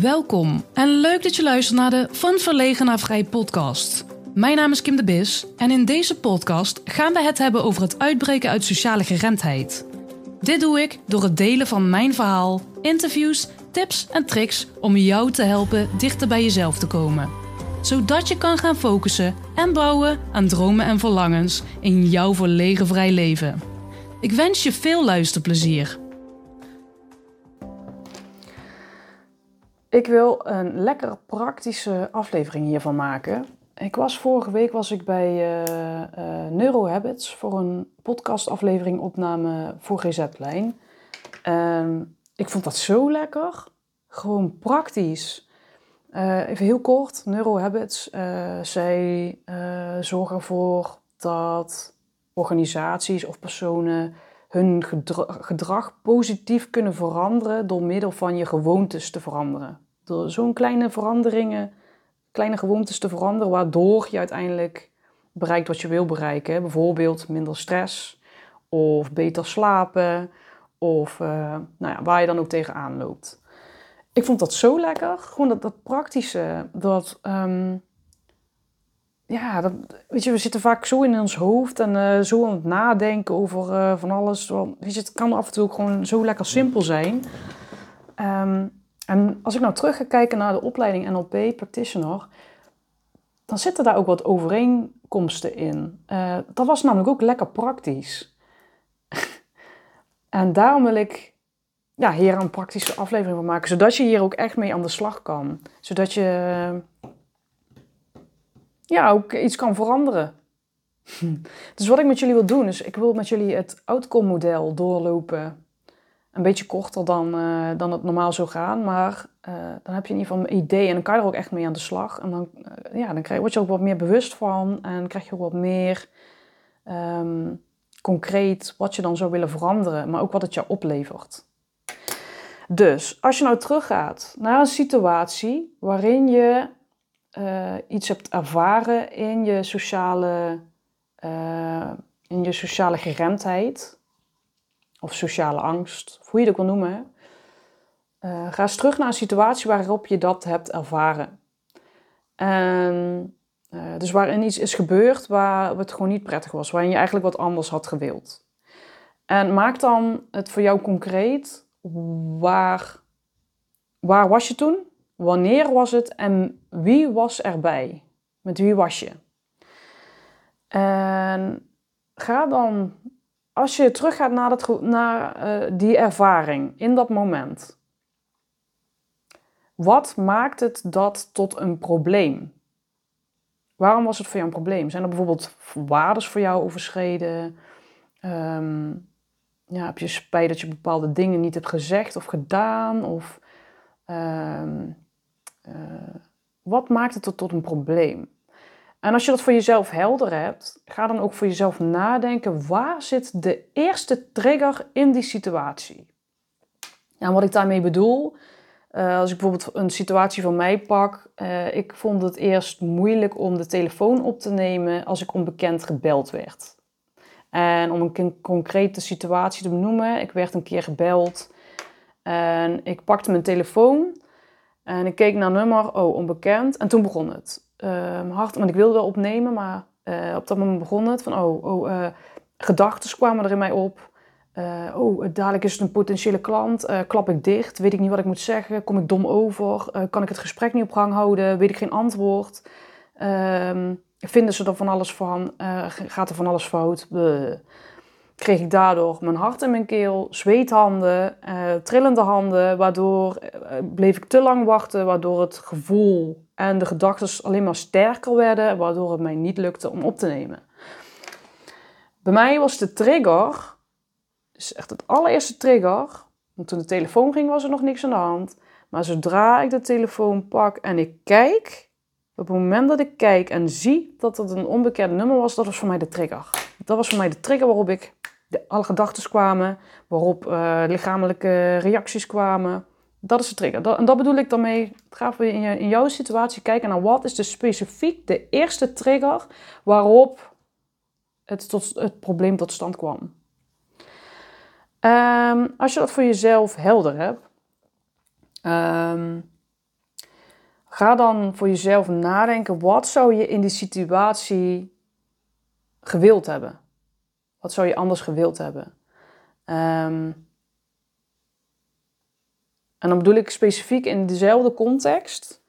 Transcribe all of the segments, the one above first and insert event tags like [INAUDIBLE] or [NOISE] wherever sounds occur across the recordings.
Welkom en leuk dat je luistert naar de Van Verlegen naar Vrij podcast. Mijn naam is Kim de Bis en in deze podcast gaan we het hebben over het uitbreken uit sociale geremdheid. Dit doe ik door het delen van mijn verhaal, interviews, tips en tricks om jou te helpen dichter bij jezelf te komen. Zodat je kan gaan focussen en bouwen aan dromen en verlangens in jouw verlegen vrij leven. Ik wens je veel luisterplezier. Ik wil een lekker praktische aflevering hiervan maken. Ik was vorige week was ik bij uh, uh, Neurohabits voor een podcastaflevering opname voor GZ-lijn. ik vond dat zo lekker. Gewoon praktisch. Uh, even heel kort, Neurohabits. zij zorgen ervoor dat organisaties of personen hun gedrag positief kunnen veranderen door middel van je gewoontes te veranderen. Door zo'n kleine veranderingen, kleine gewoontes te veranderen, waardoor je uiteindelijk bereikt wat je wil bereiken. Bijvoorbeeld minder stress of beter slapen of uh, nou ja, waar je dan ook tegenaan loopt. Ik vond dat zo lekker. Gewoon dat, dat praktische, dat um, ja, dat, weet je, we zitten vaak zo in ons hoofd en uh, zo aan het nadenken over uh, van alles. Weet je, het kan af en toe ook gewoon zo lekker simpel zijn. Um, en als ik nou terug ga kijken naar de opleiding NLP Practitioner, dan zitten daar ook wat overeenkomsten in. Uh, dat was namelijk ook lekker praktisch. [LAUGHS] en daarom wil ik ja, hier een praktische aflevering van maken, zodat je hier ook echt mee aan de slag kan. Zodat je ja, ook iets kan veranderen. [LAUGHS] dus wat ik met jullie wil doen, is ik wil met jullie het outcome model doorlopen. Een beetje korter dan, uh, dan het normaal zou gaan, maar uh, dan heb je in ieder geval een idee en dan kan je er ook echt mee aan de slag. En dan, uh, ja, dan krijg, word je ook wat meer bewust van en krijg je ook wat meer um, concreet wat je dan zou willen veranderen, maar ook wat het je oplevert. Dus als je nou teruggaat naar een situatie waarin je iets hebt ervaren in je sociale, in je sociale geremdheid of sociale angst, hoe je ook wil noemen. Uh, ga eens terug naar een situatie waarop je dat hebt ervaren. En, dus waarin iets is gebeurd waar het gewoon niet prettig was, waarin je eigenlijk wat anders had gewild. En maak dan het voor jou concreet. Waar, waar was je toen? Wanneer was het en wie was erbij? Met wie was je? En ga dan, als je teruggaat naar, naar uh, die ervaring in dat moment. Wat maakt het dat tot een probleem? Waarom was het voor jou een probleem? Zijn er bijvoorbeeld waardes voor jou overschreden? Um, ja, heb je spijt dat je bepaalde dingen niet hebt gezegd of gedaan? Of um, uh, wat maakt het tot een probleem? En als je dat voor jezelf helder hebt, ga dan ook voor jezelf nadenken: waar zit de eerste trigger in die situatie? En wat ik daarmee bedoel, uh, als ik bijvoorbeeld een situatie van mij pak, uh, ik vond het eerst moeilijk om de telefoon op te nemen als ik onbekend gebeld werd. En om een concrete situatie te benoemen, ik werd een keer gebeld en ik pakte mijn telefoon en ik keek naar nummer, oh, onbekend. En toen begon het. Hard, want ik wilde wel opnemen, maar uh, op dat moment begon het. Van, oh, oh uh, gedachten kwamen er in mij op. Uh, oh, dadelijk is het een potentiële klant. klap ik dicht? Weet ik niet wat ik moet zeggen? Kom ik dom over? kan ik het gesprek niet op gang houden? Weet ik geen antwoord? Ehm, vinden ze er van alles van? gaat er van alles fout? Bleh kreeg ik daardoor mijn hart in mijn keel, zweethanden, uh, trillende handen, waardoor uh, bleef ik te lang wachten, waardoor het gevoel en de gedachten alleen maar sterker werden, waardoor het mij niet lukte om op te nemen. Bij mij was de trigger, dus echt het allereerste trigger, want toen de telefoon ging was er nog niks aan de hand, maar zodra ik de telefoon pak en ik kijk, op het moment dat ik kijk en zie dat het een onbekend nummer was, dat was voor mij de trigger. Dat was voor mij de trigger waarop ik de, alle gedachten kwamen, waarop uh, lichamelijke reacties kwamen. Dat is de trigger. En dat bedoel ik daarmee. Ga in, je, in jouw situatie kijken naar wat is de specifiek de eerste trigger waarop het, tot, het probleem tot stand kwam. Um, als je dat voor jezelf helder hebt, Ehm, ga dan voor jezelf nadenken, wat zou je in die situatie gewild hebben? Wat zou je anders gewild hebben? Ehm, en dan bedoel ik specifiek in dezelfde context.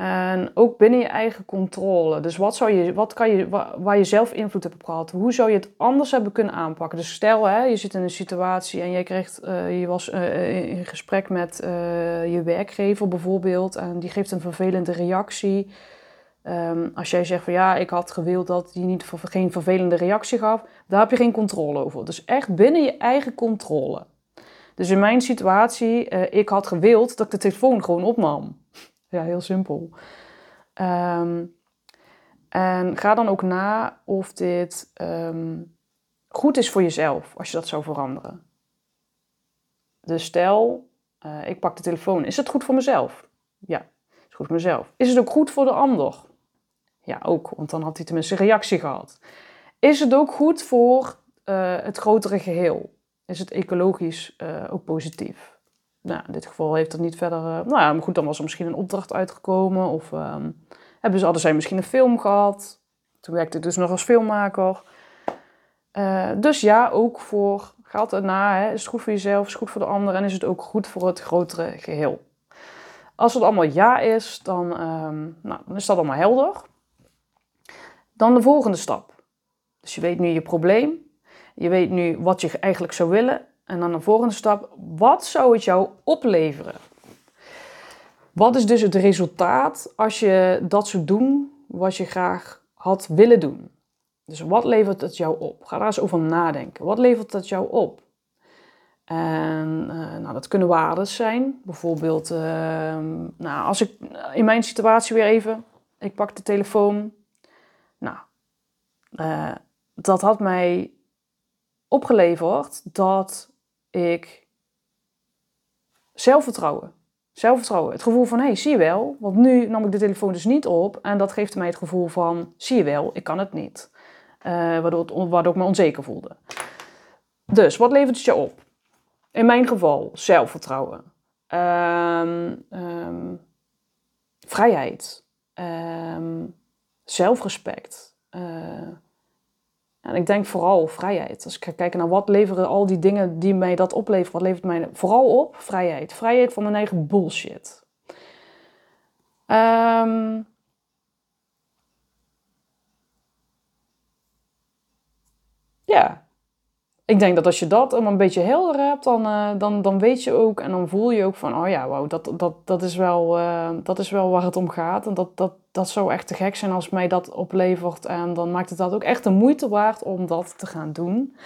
En ook binnen je eigen controle. Dus wat, zou je, wat kan je, waar je zelf invloed hebt op gehad. Hoe zou je het anders hebben kunnen aanpakken? Dus stel, hè, je zit in een situatie en jij krijgt, uh, je was uh, in gesprek met je werkgever bijvoorbeeld. En die geeft een vervelende reactie. Um, als jij zegt van ja, ik had gewild dat die niet, geen vervelende reactie gaf. Daar heb je geen controle over. Dus echt binnen je eigen controle. Dus in mijn situatie, ik had gewild dat ik de telefoon gewoon opnam. Ja, heel simpel. Ehm, en ga dan ook na of dit ehm, goed is voor jezelf als je dat zou veranderen. Dus stel, uh, ik pak de telefoon. Is het goed voor mezelf? Ja, het is goed voor mezelf. Is het ook goed voor de ander? Ja, ook, want dan had hij tenminste een reactie gehad. Is het ook goed voor uh, het grotere geheel? Is het ecologisch uh, ook positief? Nou, in dit geval heeft er niet verder. Uh, nou ja, maar goed, dan was er misschien een opdracht uitgekomen. Of um, hebben ze, hadden zij misschien een film gehad. Toen werkte ik dus nog als filmmaker. Uh, dus ja, ook voor. Gaat het na, hè, is het goed voor jezelf, is het goed voor de ander en is het ook goed voor het grotere geheel? Als het allemaal ja is, dan, um, nou, dan is dat allemaal helder. Dan de volgende stap. Dus je weet nu je probleem. Je weet nu wat je eigenlijk zou willen en dan de volgende stap, wat zou het jou opleveren? Wat is dus het resultaat als je dat zou doen wat je graag had willen doen? Dus wat levert het jou op? Ga daar eens over nadenken. Wat levert het jou op? En uh, nou, dat kunnen waarden zijn. Bijvoorbeeld, uh, nou, als ik in mijn situatie weer even, ik pak de telefoon. Nou, uh, dat had mij opgeleverd dat ik zelfvertrouwen. Zelfvertrouwen. Het gevoel van, hé, hey, zie je wel. Want nu nam ik de telefoon dus niet op. En dat geeft mij het gevoel van, zie je wel, ik kan het niet. Uh, waardoor, ik me onzeker voelde. Dus, wat levert het je op? In mijn geval, zelfvertrouwen. Um, um, vrijheid. Um, zelfrespect. En ik denk vooral vrijheid. Als ik ga kijken naar wat leveren al die dingen die mij dat opleveren, wat levert mij vooral op? Vrijheid. Vrijheid van mijn eigen bullshit. Um, ja, ik denk dat als je dat een beetje helder hebt, dan, uh, dan, dan weet je ook en dan voel je ook van, oh ja, wow, dat, dat, dat, is, wel, uh, dat is wel waar het om gaat. En dat, dat, dat zou echt te gek zijn als mij dat oplevert. En dan maakt het dat ook echt de moeite waard om dat te gaan doen.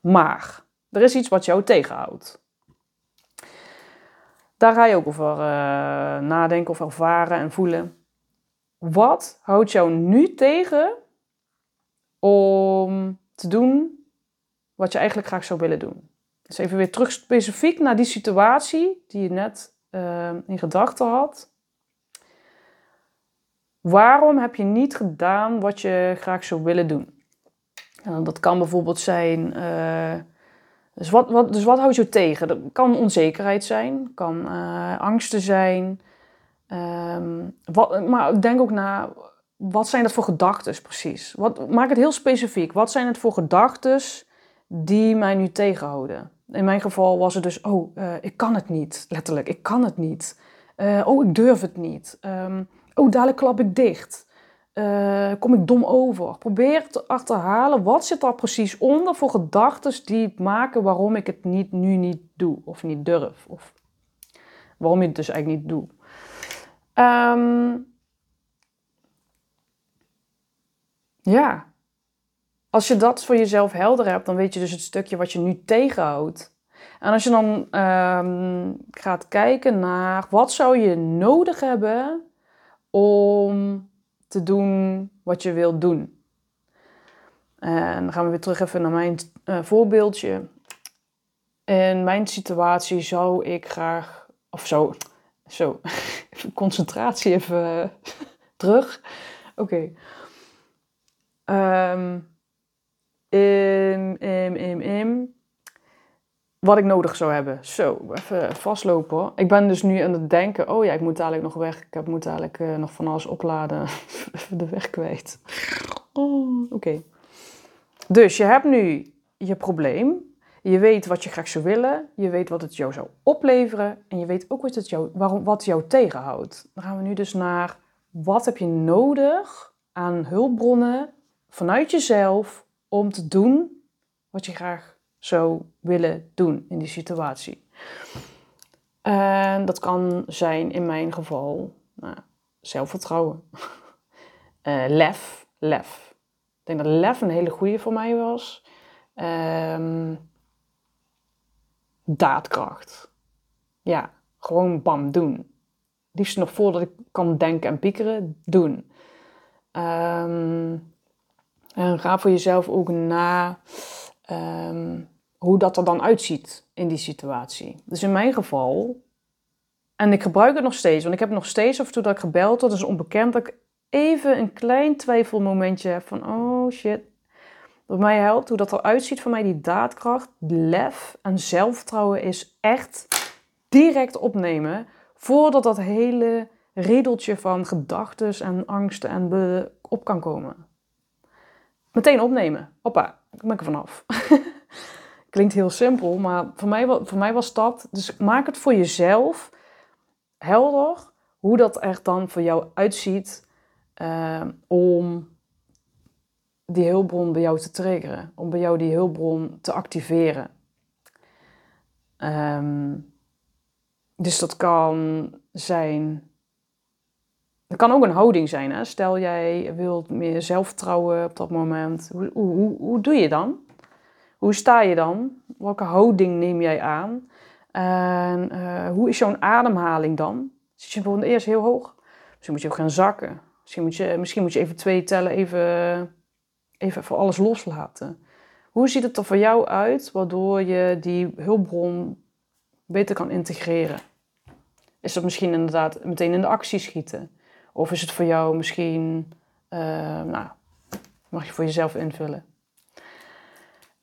Maar er is iets wat jou tegenhoudt. Daar ga je ook over uh, nadenken of ervaren en voelen. Wat houdt jou nu tegen om te doen wat je eigenlijk graag zou willen doen. Dus even weer terug specifiek naar die situatie die je net uh, in gedachten had. Waarom heb je niet gedaan wat je graag zou willen doen? Nou, dat kan bijvoorbeeld zijn. Uh, dus, wat, wat, dus wat houdt je tegen? Dat kan onzekerheid zijn, kan uh, angsten zijn. Um, wat, maar denk ook na, wat zijn dat voor gedachten precies? Wat, maak het heel specifiek. Wat zijn het voor gedachten die mij nu tegenhouden. In mijn geval was het dus, oh, uh, ik kan het niet, letterlijk, ik kan het niet. Uh, oh, ik durf het niet. Um, oh, dadelijk klap ik dicht. Uh, kom ik dom over? Probeer te achterhalen, wat zit daar precies onder voor gedachten die maken waarom ik het niet, nu niet doe of niet durf. Of waarom je het dus eigenlijk niet doe. Um, ja, als je dat voor jezelf helder hebt, dan weet je dus het stukje wat je nu tegenhoudt. En als je dan um, gaat kijken naar wat zou je nodig hebben om te doen wat je wilt doen. En dan gaan we weer terug even naar mijn uh, voorbeeldje. In mijn situatie zou ik graag, of zo, zo, [LAUGHS] concentratie even terug. Oké. Okay. Um, Im, im, im, im. wat ik nodig zou hebben. Zo, even vastlopen. Ik ben dus nu aan het denken, oh ja, ik moet dadelijk nog weg. Ik moet dadelijk uh, nog van alles opladen. [LAUGHS] even de weg kwijt. Oh, oké. Dus je hebt nu je probleem. Je weet wat je graag zou willen. Je weet wat het jou zou opleveren. En je weet ook wat, het jou, waarom, wat jou tegenhoudt. Dan gaan we nu dus naar wat heb je nodig aan hulpbronnen vanuit jezelf om te doen wat je graag zou willen doen in die situatie. En dat kan zijn in mijn geval nou, zelfvertrouwen, uh, [LAUGHS] lef, lef. Ik denk dat lef een hele goede voor mij was. Um, daadkracht. Ja, gewoon bam, doen. Liefst nog voordat ik kan denken en piekeren, doen. Um, en ga voor jezelf ook na um, hoe dat er dan uitziet in die situatie. Dus in mijn geval, en ik gebruik het nog steeds, want ik heb nog steeds of toe dat ik gebeld word, is onbekend, dat ik even een klein twijfelmomentje heb van, oh shit. Wat mij helpt, hoe dat eruit ziet voor mij, die daadkracht, lef en zelfvertrouwen is echt direct opnemen voordat dat hele riedeltje van gedachten en angsten en op kan komen. Meteen opnemen. Hoppa, ben ik er vanaf. [LAUGHS] Klinkt heel simpel, maar voor mij, voor mij was dat. Dus maak het voor jezelf helder hoe dat er dan voor jou uitziet uh, om die hulpbron bij jou te triggeren, om bij jou die hulpbron te activeren. Um, dus dat kan zijn. Het kan ook een houding zijn. Hè? Stel jij wilt meer zelfvertrouwen op dat moment. Hoe, hoe, hoe doe je dan? Hoe sta je dan? Welke houding neem jij aan? En uh, hoe is jouw ademhaling dan? Zit je bijvoorbeeld eerst heel hoog? Misschien moet je ook gaan zakken. Misschien moet je, misschien moet je even twee tellen, even, even voor alles loslaten. Hoe ziet het er voor jou uit, waardoor je die hulpbron beter kan integreren? Is dat misschien inderdaad meteen in de actie schieten? Of is het voor jou misschien, uh, nou, mag je voor jezelf invullen.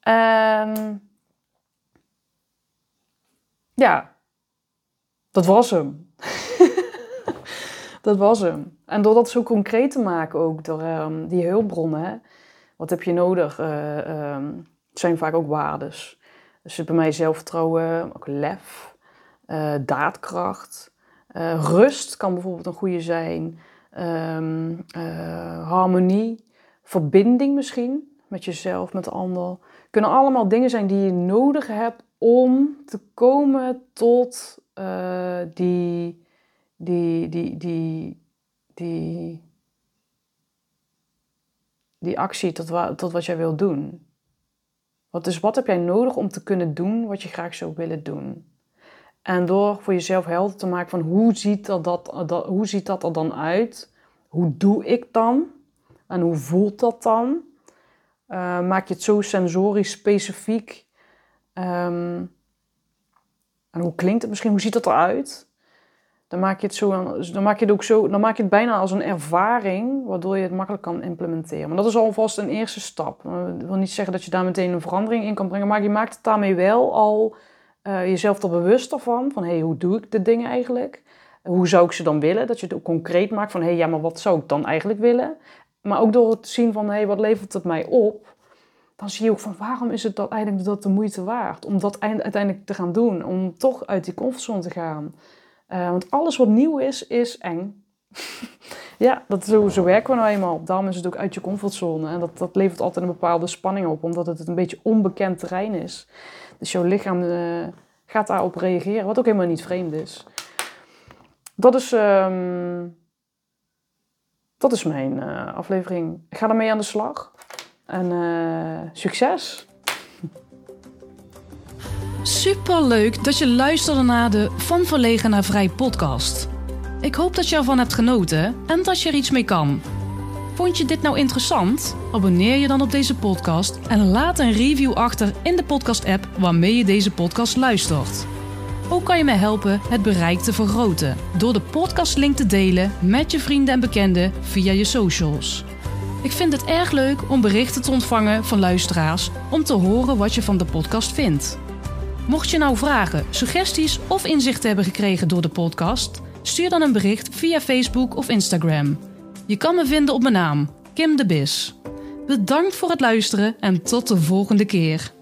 En ja, dat was hem. [LAUGHS] dat was hem. En door dat zo concreet te maken ook, door um, die hulpbronnen, wat heb je nodig? Uh, um, het zijn vaak ook waardes. Dus bij mij zelfvertrouwen, ook lef, uh, daadkracht. Uh, rust kan bijvoorbeeld een goede zijn. Um, harmonie, verbinding misschien met jezelf, met de ander kunnen allemaal dingen zijn die je nodig hebt om te komen tot uh, die, die, die, die, die, die actie, tot, tot wat jij wilt doen. Wat, dus wat heb jij nodig om te kunnen doen wat je graag zou willen doen? En door voor jezelf helder te maken van hoe ziet dat, dat, dat, hoe ziet dat er dan uit? Hoe doe ik dan? En hoe voelt dat dan? Uh, maak je het zo sensorisch specifiek. Um, en hoe klinkt het misschien? Hoe ziet het eruit? Dan maak je het, zo, dan maak je het ook zo, dan maak je het bijna als een ervaring, waardoor je het makkelijk kan implementeren. Maar dat is alvast een eerste stap. Dat wil niet zeggen dat je daar meteen een verandering in kan brengen, maar je maakt het daarmee wel al uh, jezelf er bewust van. Van hey, hoe doe ik de dingen eigenlijk? Hoe zou ik ze dan willen? Dat je het ook concreet maakt van hé, hey, ja, maar wat zou ik dan eigenlijk willen? Maar ook door het zien van, hé, hey, wat levert het mij op? Dan zie je ook van, waarom is het dat eigenlijk dat de moeite waard? Om dat uiteindelijk te gaan doen. Om toch uit die comfortzone te gaan. Uh, want alles wat nieuw is, is eng. [LAUGHS] ja, dat, zo, zo werken we nou eenmaal. Daarom is het ook uit je comfortzone. En dat, dat levert altijd een bepaalde spanning op. Omdat het een beetje onbekend terrein is. Dus jouw lichaam uh, gaat daarop reageren. Wat ook helemaal niet vreemd is. Dat is... Um, dat is mijn uh, aflevering. Ga ermee aan de slag. En uh, succes! Super leuk dat je luisterde naar de Van Verlegen naar Vrij podcast. Ik hoop dat je ervan hebt genoten en dat je er iets mee kan. Vond je dit nou interessant? Abonneer je dan op deze podcast en laat een review achter in de podcast-app waarmee je deze podcast luistert. Ook kan je mij helpen het bereik te vergroten door de podcastlink te delen met je vrienden en bekenden via je socials. Ik vind het erg leuk om berichten te ontvangen van luisteraars om te horen wat je van de podcast vindt. Mocht je nou vragen, suggesties of inzichten hebben gekregen door de podcast, stuur dan een bericht via Facebook of Instagram. Je kan me vinden op mijn naam, Kim de Bis. Bedankt voor het luisteren en tot de volgende keer.